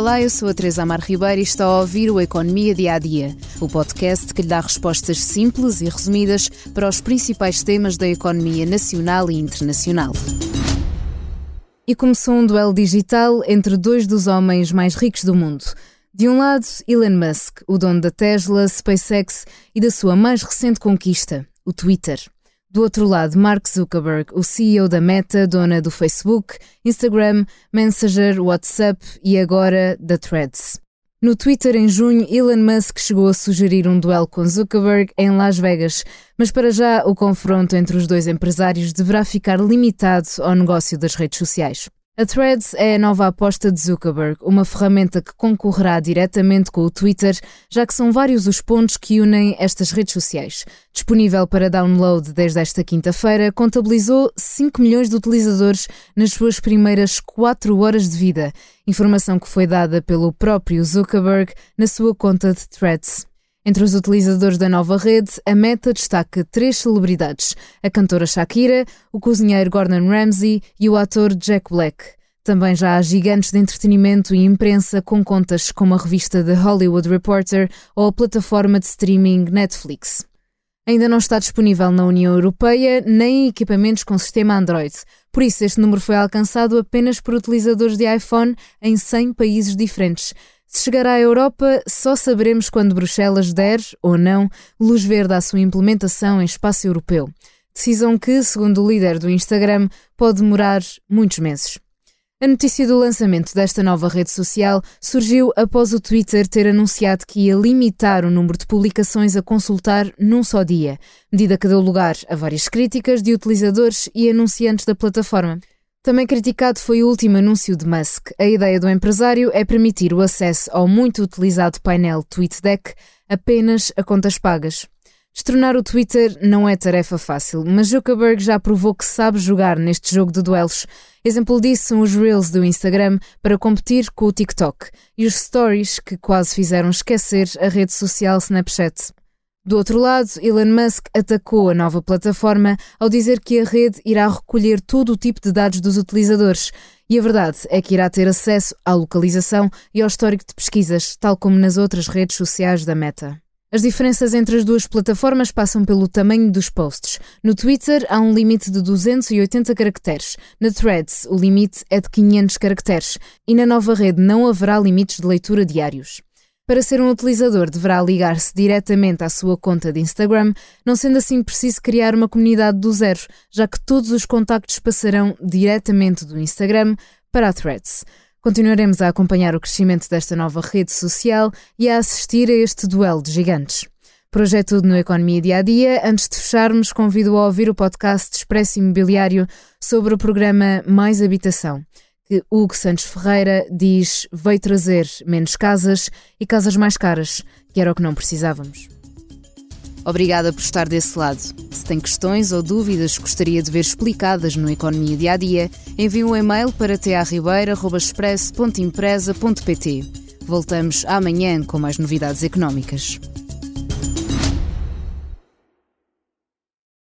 Olá, eu sou a Teresa Amar Ribeiro e está a ouvir o Economia Dia a Dia, o podcast que lhe dá respostas simples e resumidas para os principais temas da economia nacional e internacional. E começou um duelo digital entre dois dos homens mais ricos do mundo. De um lado, Elon Musk, o dono da Tesla, SpaceX e da sua mais recente conquista, o Twitter. Do outro lado, Mark Zuckerberg, o CEO da Meta, dona do Facebook, Instagram, Messenger, WhatsApp e agora da Threads. No Twitter, em junho, Elon Musk chegou a sugerir um duelo com Zuckerberg em Las Vegas, mas para já o confronto entre os dois empresários deverá ficar limitado ao negócio das redes sociais. A Threads é a nova aposta de Zuckerberg, uma ferramenta que concorrerá diretamente com o Twitter, já que são vários os pontos que unem estas redes sociais. Disponível para download desde esta quinta-feira, contabilizou 5 milhões de utilizadores nas suas primeiras 4 horas de vida, informação que foi dada pelo próprio Zuckerberg na sua conta de Threads. Entre os utilizadores da nova rede, a Meta destaca três celebridades: a cantora Shakira, o cozinheiro Gordon Ramsay e o ator Jack Black. Também já há gigantes de entretenimento e imprensa com contas como a revista The Hollywood Reporter ou a plataforma de streaming Netflix. Ainda não está disponível na União Europeia nem em equipamentos com sistema Android. Por isso, este número foi alcançado apenas por utilizadores de iPhone em 100 países diferentes. Se chegar à Europa, só saberemos quando Bruxelas der, ou não, luz verde à sua implementação em espaço europeu. Decisão que, segundo o líder do Instagram, pode demorar muitos meses. A notícia do lançamento desta nova rede social surgiu após o Twitter ter anunciado que ia limitar o número de publicações a consultar num só dia, medida que deu lugar a várias críticas de utilizadores e anunciantes da plataforma. Também criticado foi o último anúncio de Musk. A ideia do empresário é permitir o acesso ao muito utilizado painel TweetDeck apenas a contas pagas. Destronar o Twitter não é tarefa fácil, mas Zuckerberg já provou que sabe jogar neste jogo de duelos. Exemplo disso são os Reels do Instagram para competir com o TikTok e os Stories que quase fizeram esquecer a rede social Snapchat. Do outro lado, Elon Musk atacou a nova plataforma ao dizer que a rede irá recolher todo o tipo de dados dos utilizadores. E a verdade é que irá ter acesso à localização e ao histórico de pesquisas, tal como nas outras redes sociais da Meta. As diferenças entre as duas plataformas passam pelo tamanho dos posts. No Twitter há um limite de 280 caracteres, na Threads o limite é de 500 caracteres e na nova rede não haverá limites de leitura diários. Para ser um utilizador, deverá ligar-se diretamente à sua conta de Instagram, não sendo assim preciso criar uma comunidade do zero, já que todos os contactos passarão diretamente do Instagram para a Threads. Continuaremos a acompanhar o crescimento desta nova rede social e a assistir a este duelo de gigantes. Hoje é tudo no Economia Dia a Dia. Antes de fecharmos, convido a ouvir o podcast Expresso Imobiliário sobre o programa Mais Habitação que Hugo Santos Ferreira diz veio trazer menos casas e casas mais caras, que era o que não precisávamos. Obrigada por estar desse lado. Se tem questões ou dúvidas que gostaria de ver explicadas no Economia Dia a Dia, envie um e-mail para tearribeira.express.empresa.pt. Voltamos amanhã com mais novidades económicas.